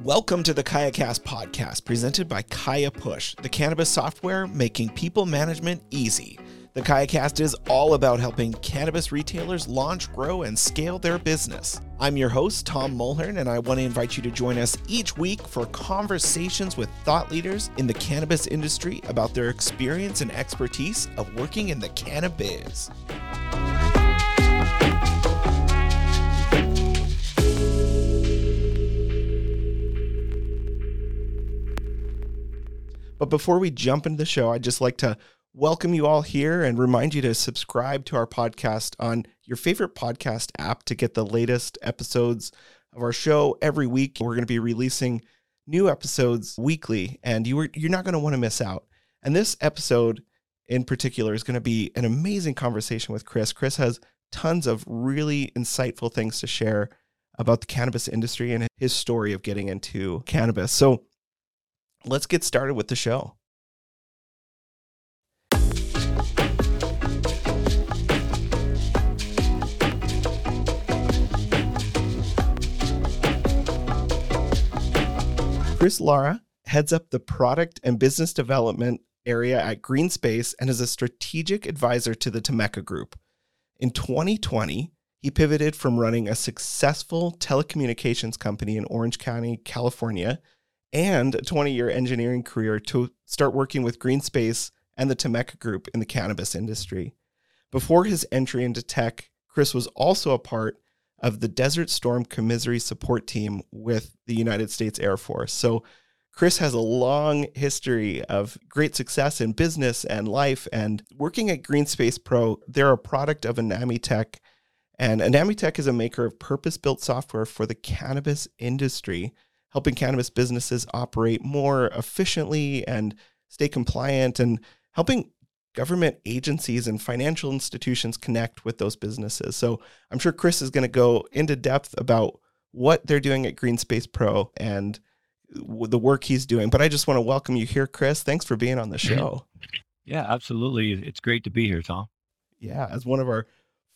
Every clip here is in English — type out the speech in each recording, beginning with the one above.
Welcome to the KayaCast podcast presented by Kaya Push, the cannabis software making people management easy. The KayaCast is all about helping cannabis retailers launch, grow, and scale their business. I'm your host, Tom Mulhern, and I want to invite you to join us each week for conversations with thought leaders in the cannabis industry about their experience and expertise of working in the cannabis. But before we jump into the show, I'd just like to welcome you all here and remind you to subscribe to our podcast on your favorite podcast app to get the latest episodes of our show every week. We're going to be releasing new episodes weekly, and you are, you're not going to want to miss out. And this episode in particular is going to be an amazing conversation with Chris. Chris has tons of really insightful things to share about the cannabis industry and his story of getting into cannabis. So let's get started with the show. Chris Lara heads up the product and business development area at Greenspace and is a strategic advisor to the Temeka Group. In 2020, he pivoted from running a successful telecommunications company in Orange County, California, and a 20 year engineering career to start working with Greenspace and the Temeka Group in the cannabis industry. Before his entry into tech, Chris was also a part of the Desert Storm Commissary support team with the United States Air Force. So, Chris has a long history of great success in business and life. And working at Greenspace Pro, they're a product of Anami Tech. And Anami Tech is a maker of purpose built software for the cannabis industry helping cannabis businesses operate more efficiently and stay compliant and helping government agencies and financial institutions connect with those businesses. So I'm sure Chris is going to go into depth about what they're doing at Greenspace Pro and the work he's doing. But I just want to welcome you here, Chris. Thanks for being on the show. Yeah, absolutely. It's great to be here, Tom. Yeah, as one of our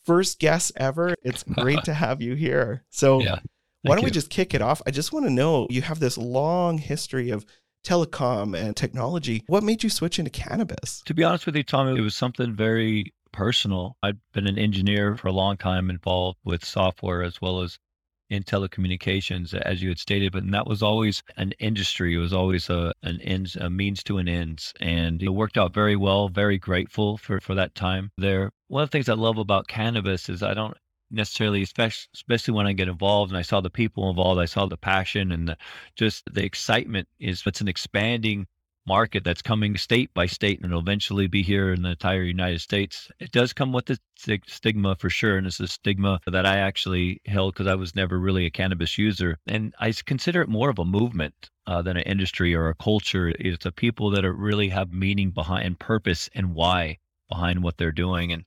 first guests ever, it's great to have you here. So yeah. Why don't you. we just kick it off? I just want to know you have this long history of telecom and technology. What made you switch into cannabis? To be honest with you, Tom, it was something very personal. I'd been an engineer for a long time involved with software as well as in telecommunications, as you had stated, but that was always an industry. It was always a an ends, a means to an ends, and it worked out very well. Very grateful for for that time there. One of the things I love about cannabis is I don't necessarily, especially, especially when I get involved and I saw the people involved, I saw the passion and the, just the excitement is it's an expanding market that's coming state by state and it'll eventually be here in the entire United States. It does come with the stigma for sure. And it's a stigma that I actually held because I was never really a cannabis user. And I consider it more of a movement uh, than an industry or a culture. It's a people that are really have meaning behind and purpose and why behind what they're doing. And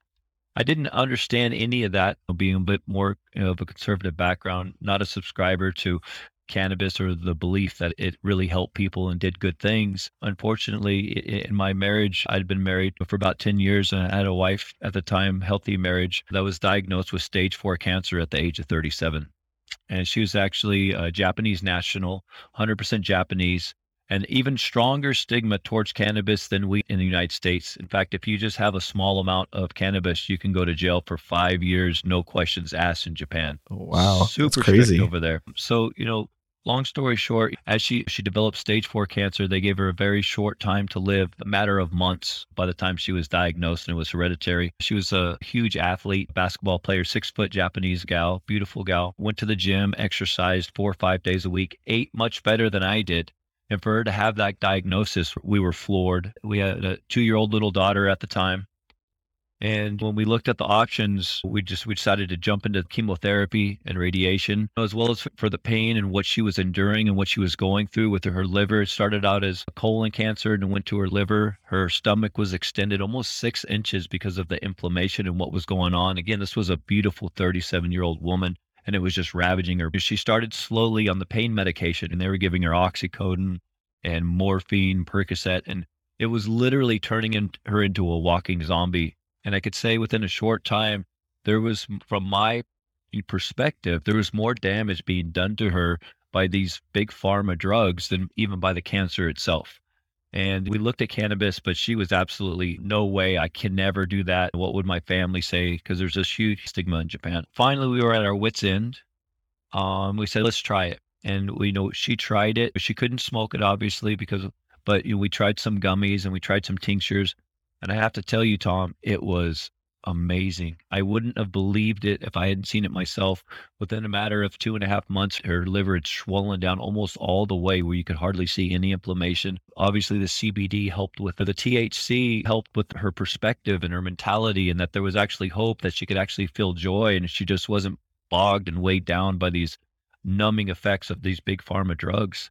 I didn't understand any of that, being a bit more of a conservative background, not a subscriber to cannabis or the belief that it really helped people and did good things. Unfortunately, in my marriage, I'd been married for about 10 years and I had a wife at the time, healthy marriage, that was diagnosed with stage four cancer at the age of 37. And she was actually a Japanese national, 100% Japanese an even stronger stigma towards cannabis than we in the United States. In fact, if you just have a small amount of cannabis, you can go to jail for five years, no questions asked in Japan. Oh, wow. Super crazy over there. So, you know, long story short, as she she developed stage four cancer, they gave her a very short time to live, a matter of months by the time she was diagnosed and it was hereditary. She was a huge athlete, basketball player, six foot Japanese gal, beautiful gal, went to the gym, exercised four or five days a week, ate much better than I did. And for her to have that diagnosis, we were floored. We had a two year old little daughter at the time. And when we looked at the options, we just we decided to jump into chemotherapy and radiation, as well as for the pain and what she was enduring and what she was going through with her liver. It started out as colon cancer and went to her liver. Her stomach was extended almost six inches because of the inflammation and what was going on. Again, this was a beautiful 37 year old woman and it was just ravaging her. She started slowly on the pain medication, and they were giving her oxycodone and morphine, Percocet, and it was literally turning in, her into a walking zombie. And I could say within a short time, there was, from my perspective, there was more damage being done to her by these big pharma drugs than even by the cancer itself. And we looked at cannabis, but she was absolutely no way. I can never do that. What would my family say? Because there's this huge stigma in Japan. Finally, we were at our wits' end. Um, we said, let's try it. And we you know she tried it. She couldn't smoke it, obviously, because, but you know, we tried some gummies and we tried some tinctures. And I have to tell you, Tom, it was amazing. I wouldn't have believed it if I hadn't seen it myself. Within a matter of two and a half months, her liver had swollen down almost all the way where you could hardly see any inflammation. Obviously, the CBD helped with the THC, helped with her perspective and her mentality, and that there was actually hope that she could actually feel joy and she just wasn't bogged and weighed down by these numbing effects of these big pharma drugs.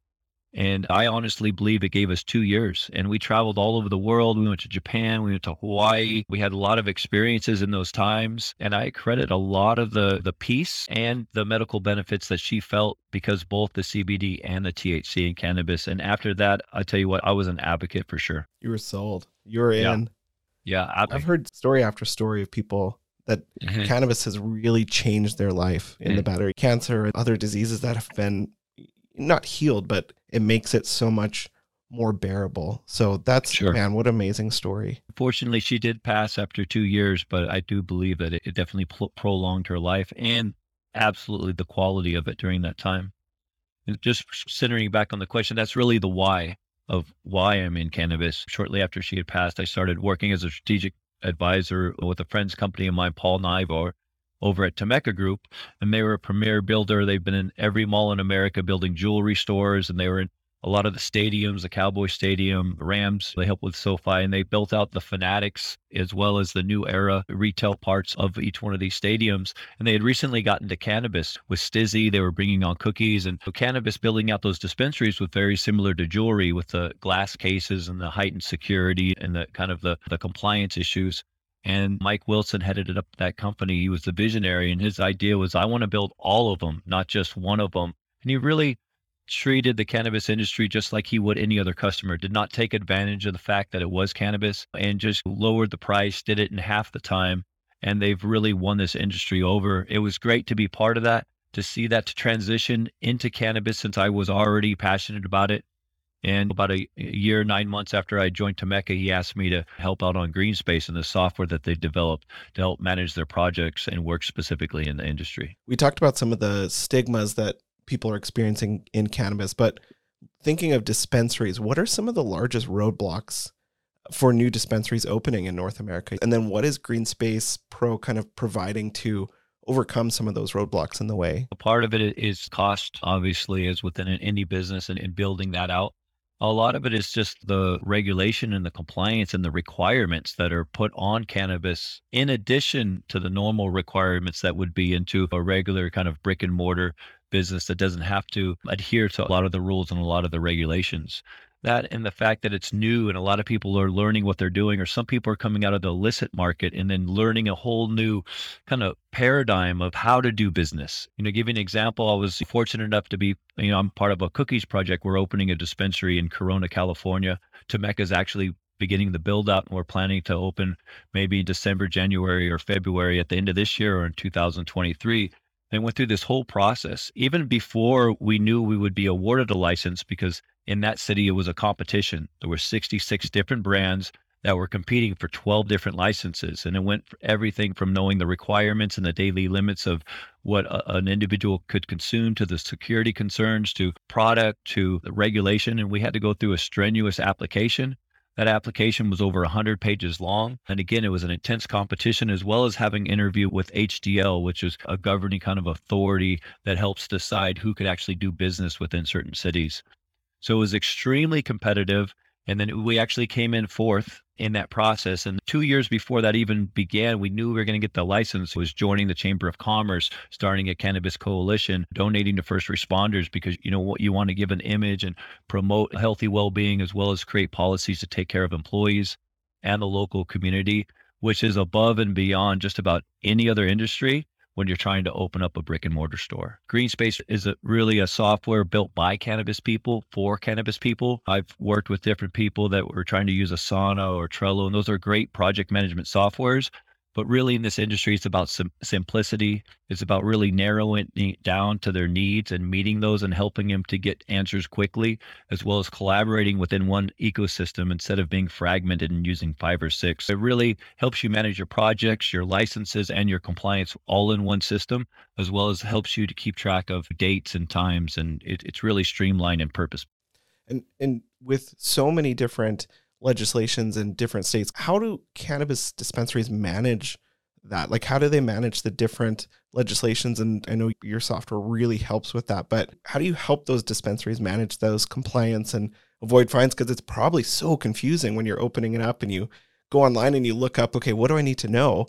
And I honestly believe it gave us two years. And we traveled all over the world. We went to Japan, we went to Hawaii. We had a lot of experiences in those times. And I credit a lot of the, the peace and the medical benefits that she felt because both the CBD and the THC and cannabis. And after that, I tell you what, I was an advocate for sure. You were sold. You were Yeah. in. Yeah. I, I've heard story after story of people that Mhm. cannabis has really changed their life in the Mm. better. Cancer and other diseases that have been not healed, but it makes it so much more bearable. So that's Sure. man, what an amazing story. Fortunately, she did pass after two years, but I do believe that it, it definitely pl- prolonged her life and absolutely the quality of it during that time. And just centering back on the question, that's really the why of why I'm in cannabis. Shortly after she had passed, I started working as a strategic advisor with a friend's company of mine, Paul Nivor, over at Temeka Group. And they were a premier builder. They've been in every mall in America building jewelry stores, and they were in a lot of the stadiums, the Cowboy Stadium, the Rams, they helped with SoFi, and they built out the Fanatics as well as the new era retail parts of each one of these stadiums. And they had recently gotten to cannabis with STIIIZY. They were bringing on cookies and so cannabis, building out those dispensaries was very similar to jewelry with the glass cases and the heightened security and the kind of the, the compliance issues. And Mike Wilson headed up that company. He was the visionary, and his idea was, I want to build all of them, not just one of them. And he really treated the cannabis industry just like he would any other customer, did not take advantage of the fact that it was cannabis and just lowered the price, did it in half the time. And they've really won this industry over. It was great to be part of that, to see that transition into cannabis since I was already passionate about it. And about a year, nine months after I joined Temeka, he asked me to help out on Greenspace and the software that they developed to help manage their projects and work specifically in the industry. We talked about some of the stigmas that people are experiencing in cannabis, but thinking of dispensaries, what are some of the largest roadblocks for new dispensaries opening in North America? And then what is Greenspace Pro kind of providing to overcome some of those roadblocks in the way? A part of it is cost, obviously, as within an indie business and, and building that out. A lot of it is just the regulation and the compliance and the requirements that are put on cannabis, in addition to the normal requirements that would be into a regular kind of brick and mortar business that doesn't have to adhere to a lot of the rules and a lot of the regulations. That and the fact that it's new and a lot of people are learning what they're doing, or some people are coming out of the illicit market and then learning a whole new kind of paradigm of how to do business. You know, give you an example, I was fortunate enough to be, you know, I'm part of a cookies project. We're opening a dispensary in Corona, California. Temeka is actually beginning the build out and we're planning to open maybe December, January, or February at the end of this year or in 2023 and went through this whole process even before we knew we would be awarded a license because in that city it was a competition there were 66 different brands that were competing for 12 different licenses and it went everything from knowing the requirements and the daily limits of what a, an individual could consume to the security concerns to product to the regulation and we had to go through a strenuous application that application was over 100 pages long. And again, it was an intense competition as well as having interview with HDL, which is a governing kind of authority that helps decide who could actually do business within certain cities. So it was extremely competitive. And then we actually came in fourth in that process. And two years before that even began, we knew we were going to get the license, was joining the Chamber of Commerce, starting a cannabis coalition, donating to first responders because you know what you want to give an image and promote healthy well-being as well as create policies to take care of employees and the local community, which is above and beyond just about any other industry when you're trying to open up a brick and mortar store. Greenspace is a, really a software built by cannabis people for cannabis people. I've worked with different people that were trying to use Asana or Trello, and those are great project management softwares. But really, in this industry, it's about sim- simplicity. It's about really narrowing down to their needs and meeting those and helping them to get answers quickly, as well as collaborating within one ecosystem instead of being fragmented and using five or six. It really helps you manage your projects, your licenses, and your compliance all in one system, as well as helps you to keep track of dates and times. And it, it's really streamlined and purpose. And and with so many different legislations in different states. How do cannabis dispensaries manage that? Like, how do they manage the different legislations? And I know your software really helps with that, but how do you help those dispensaries manage those compliance and avoid fines? Because it's probably so confusing when you're opening it up and you go online and you look up, okay, what do I need to know?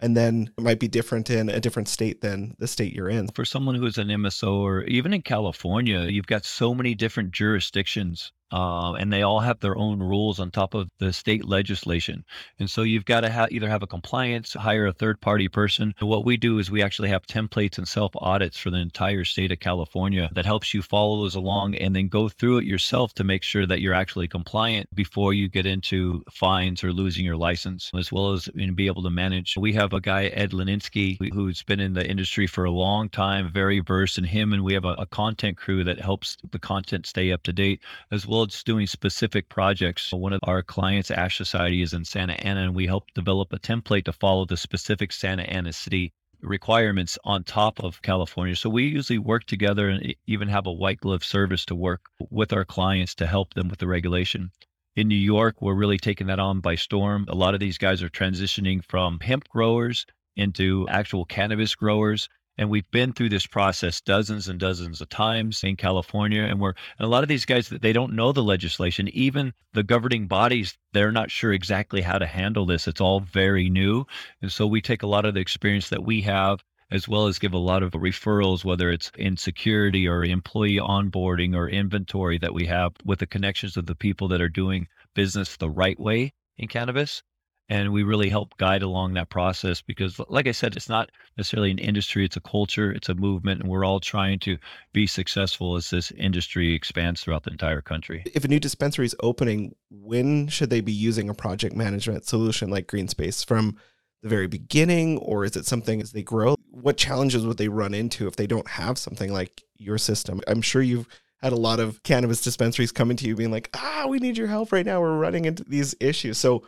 and then it might be different in a different state than the state you're in. For someone who's an MSO or even in California, you've got so many different jurisdictions uh, and they all have their own rules on top of the state legislation. And so you've got to ha- either have a compliance, hire a third party person. What we do is we actually have templates and self audits for the entire state of California that helps you follow those along and then go through it yourself to make sure that you're actually compliant before you get into fines or losing your license, as well as you know, be able to manage. We have a guy, Ed Leninsky, who's been in the industry for a long time, very versed in him. And we have a, a content crew that helps the content stay up to date, as well as doing specific projects. One of our clients, Ash Society, is in Santa Ana, and we help develop a template to follow the specific Santa Ana city requirements on top of California. So we usually work together and even have a white glove service to work with our clients to help them with the regulation. In New York, we're really taking that on by storm. A lot of these guys are transitioning from hemp growers into actual cannabis growers and we've been through this process dozens and dozens of times in California. And we're, and a lot of these guys, that they don't know the legislation. Even the governing bodies, they're not sure exactly how to handle this. It's all very new. And so we take a lot of the experience that we have as well as give a lot of referrals, whether it's in security or employee onboarding or inventory that we have with the connections of the people that are doing business the right way in cannabis and we really help guide along that process because like i said it's not necessarily an industry it's a culture it's a movement and we're all trying to be successful as this industry expands throughout the entire country. If a new dispensary is opening when should they be using a project management solution like greenspace? From the very beginning or is it something as they grow? What challenges would they run into if they don't have something like your system? I'm sure you've had a lot of cannabis dispensaries coming to you being like ah we need your help right now. We're running into these issues. So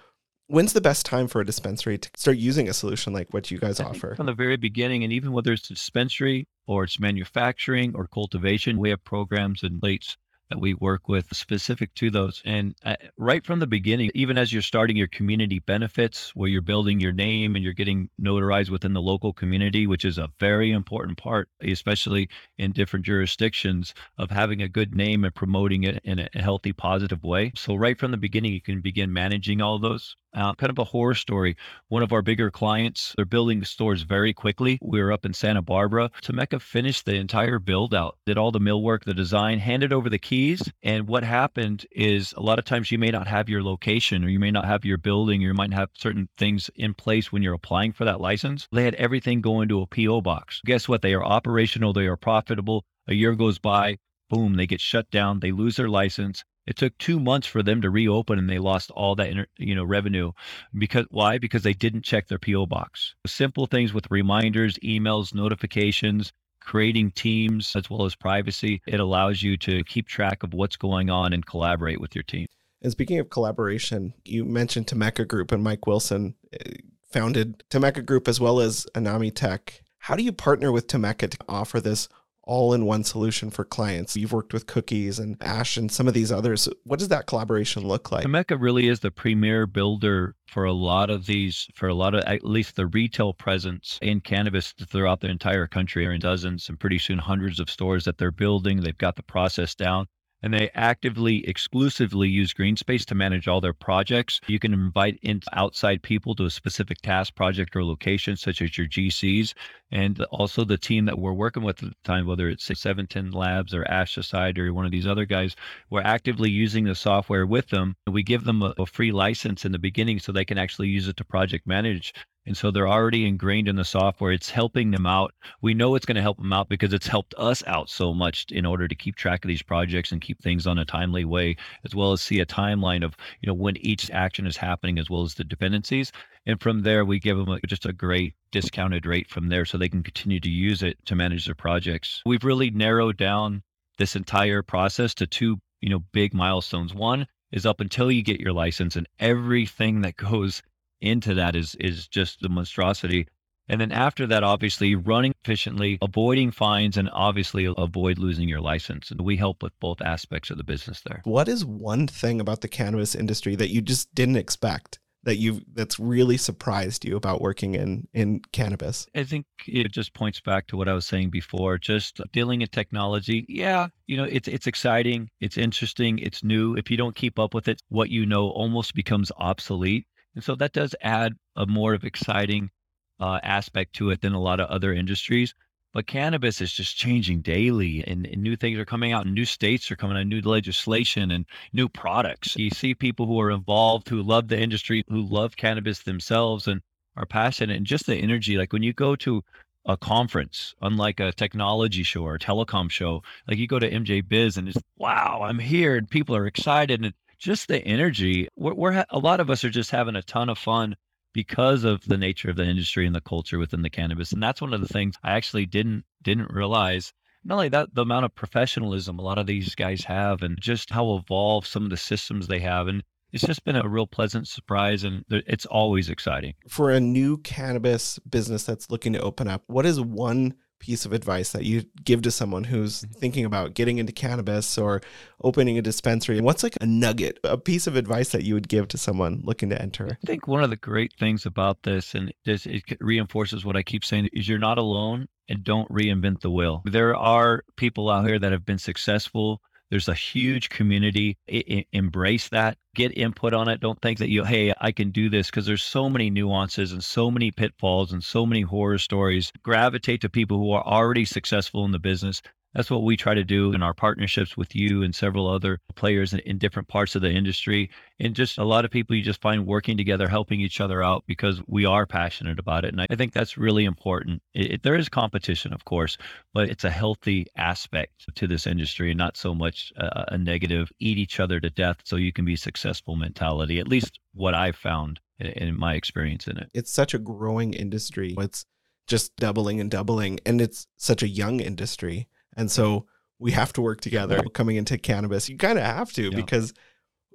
when's the best time for a dispensary to start using a solution like what you guys offer? From the very beginning, and even whether it's a dispensary or it's manufacturing or cultivation, we have programs and plates that we work with specific to those. And uh, right from the beginning, even as you're starting your community benefits, where you're building your name and you're getting notarized within the local community, which is a very important part, especially in different jurisdictions, of having a good name and promoting it in a healthy, positive way. So, right from the beginning, you can begin managing all those. Uh, kind of a horror story. One of our bigger clients, they're building stores very quickly. We were up in Santa Barbara. Temeka finished the entire build out, did all the millwork, the design, handed over the keys. And what happened is a lot of times you may not have your location or you may not have your building or you might have certain things in place when you're applying for that license. They had everything go into a PO box. Guess what? They are operational, they are profitable. A year goes by, boom, they get shut down, they lose their license. It took two months for them to reopen, and they lost all that you know revenue. Because why? Because they didn't check their PO box. Simple things with reminders, emails, notifications, creating teams as well as privacy. It allows you to keep track of what's going on and collaborate with your team. And speaking of collaboration, you mentioned Temeka Group and Mike Wilson eh, founded Temeka Group as well as Anami Tech. How do you partner with Temeka to offer this all in one solution for clients. You've worked with Cookies and Ash and some of these others. What does that collaboration look like? Temecca really is the premier builder for a lot of these, for a lot of at least the retail presence in cannabis throughout the entire country. Are in dozens and pretty soon hundreds of stores that they're building. They've got the process down and they actively exclusively use GreenSpace to manage all their projects. You can invite in outside people to a specific task, project, or location, such as your GCs, and also the team that we're working with at the time, whether it's 710 Labs or Ash Society or one of these other guys. We're actively using the software with them. And we give them a, a free license in the beginning so they can actually use it to project manage And so they're already ingrained in the software. It's helping them out. We know it's going to help them out because it's helped us out so much in order to keep track of these projects and keep things on a timely way, as well as see a timeline of, you know, when each action is happening, as well as the dependencies. And from there, we give them a, just a great discounted rate from there so they can continue to use it to manage their projects. We've really narrowed down this entire process to two, you know, big milestones. One is up until you get your license and everything that goes into that is is just the monstrosity. And then after that, obviously running efficiently, avoiding fines, and obviously avoid losing your license. And we help with both aspects of the business there. What is one thing about the cannabis industry that you just didn't expect? that you that's really surprised you about working in in cannabis? I think it just points back to what I was saying before. Just dealing in technology, yeah, you know, it's it's exciting, it's interesting, it's new. If you don't keep up with it, what you know almost becomes obsolete. And so that does add a more of exciting uh, aspect to it than a lot of other industries. But cannabis is just changing daily, and, and, new things are coming out, and new states are coming out, new legislation and new products. You see people who are involved, who love the industry, who love cannabis themselves, and are passionate, and just the energy. Like when you go to a conference, unlike a technology show or a telecom show, like you go to MJ Biz, and it's wow, I'm here, and people are excited, and just the energy. We're, we're a lot of us are just having a ton of fun because of the nature of the industry and the culture within the cannabis. And that's one of the things I actually didn't didn't realize. Not only that, the amount of professionalism a lot of these guys have, and just how evolved some of the systems they have, and it's just been a real pleasant surprise, and it's always exciting. For a new cannabis business that's looking to open up, what is one piece of advice that you give to someone who's mm-hmm. thinking about getting into cannabis or opening a dispensary? What's like a nugget, a piece of advice that you would give to someone looking to enter? I think one of the great things about this, and this it reinforces what I keep saying, is you're not alone and don't reinvent the wheel. There are people out here that have been successful there's a huge community. I- I- embrace that. Get input on it. Don't think that you, hey, I can do this because there's so many nuances and so many pitfalls and so many horror stories. Gravitate to people who are already successful in the business that's what we try to do in our partnerships with you and several other players in, in, different parts of the industry. And just a lot of people you just find working together, helping each other out because we are passionate about it. And I think that's really important. It, it, there is competition, of course, but it's a healthy aspect to this industry and not so much a, a negative, eat each other to death so you can be successful mentality, at least what I've found in, in my experience in it. It's such a growing industry. It's just doubling and doubling. And it's such a young industry and so we have to work together coming into cannabis. You kind of have to yeah. because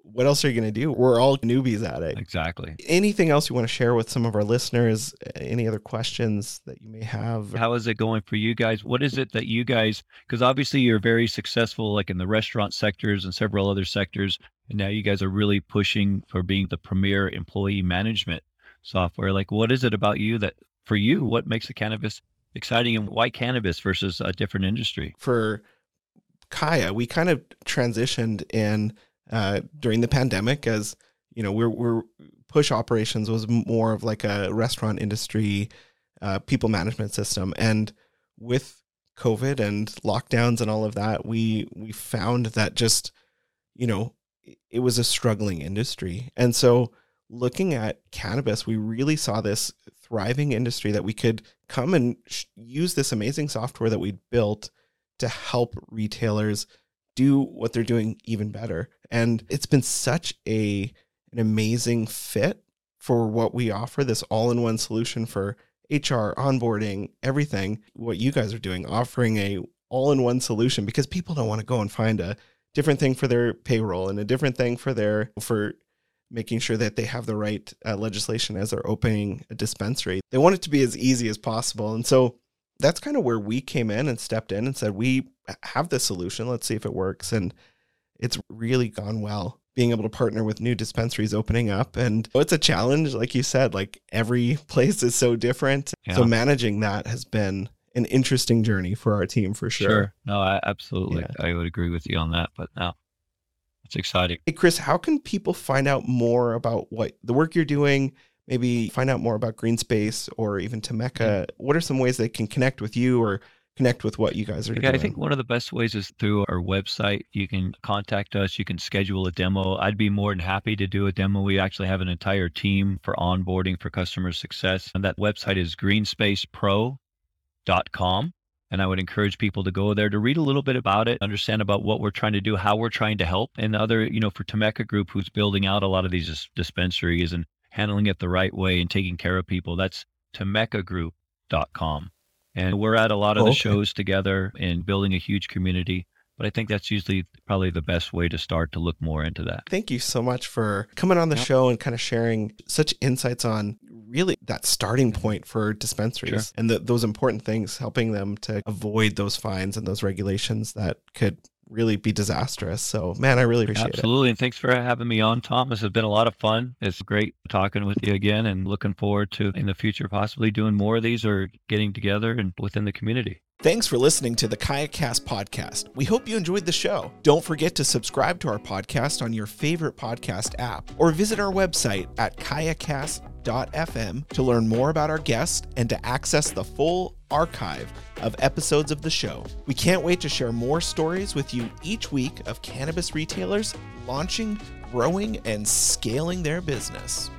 what else are you going to do? We're all newbies at it. Exactly. Anything else you want to share with some of our listeners? Any other questions that you may have? How is it going for you guys? What is it that you guys, because obviously you're very successful, like in the restaurant sectors and several other sectors. And now you guys are really pushing for being the premier employee management software. Like, what is it about you that, for you, what makes the cannabis exciting and why cannabis versus a different industry? For Kaya, we kind of transitioned in uh, during the pandemic as you know we're we're push operations was more of like a restaurant industry uh, people management system and with covid and lockdowns and all of that we we found that just you know it was a struggling industry and so looking at cannabis we really saw this thriving industry that we could come and sh- use this amazing software that we built to help retailers do what they're doing even better. And it's been such a an amazing fit for what we offer this all-in-one solution for HR, onboarding, everything. What you guys are doing, offering a all-in-one solution because people don't want to go and find a different thing for their payroll and a different thing for their for making sure that they have the right uh, legislation as they're opening a dispensary. They want it to be as easy as possible. And so that's kind of where we came in and stepped in and said, we have this solution. Let's see if it works. And it's really gone well being able to partner with new dispensaries opening up. And it's a challenge, like you said, like every place is so different. Yeah. So managing that has been an interesting journey for our team for sure. Sure. No, I, absolutely. Yeah. I would agree with you on that. But now it's exciting. Hey, Chris, how can people find out more about what the work you're doing? Maybe find out more about Green Space or even Temeka. Hmm. What are some ways they can connect with you or connect with what you guys are Okay, doing? I think one of the best ways is through our website. You can contact us. You can schedule a demo. I'd be more than happy to do a demo. We actually have an entire team for onboarding for customer success. And that website is greenspacepro.com. And I would encourage people to go there to read a little bit about it, understand about what we're trying to do, how we're trying to help. And the other, you know, for Temeka Group, who's building out a lot of these dis- dispensaries and handling it the right way and taking care of people, that's temekagroup.com. And we're at a lot of Oh, the okay. shows together and building a huge community. But I think that's usually probably the best way to start to look more into that. Thank you so much for coming on the Yep. show and kind of sharing such insights on really that starting point for dispensaries Sure. and the, those important things, helping them to avoid those fines and those regulations that could really be disastrous. So, man, I really appreciate it. Absolutely. And thanks for having me on, Tom. This has been a lot of fun. It's great talking with you again and looking forward to in the future possibly doing more of these or getting together and within the community. Thanks for listening to the KayaCast podcast. We hope you enjoyed the show. Don't forget to subscribe to our podcast on your favorite podcast app or visit our website at kayacast.fm to learn more about our guests and to access the full archive of episodes of the show. We can't wait to share more stories with you each week of cannabis retailers launching, growing, and scaling their business.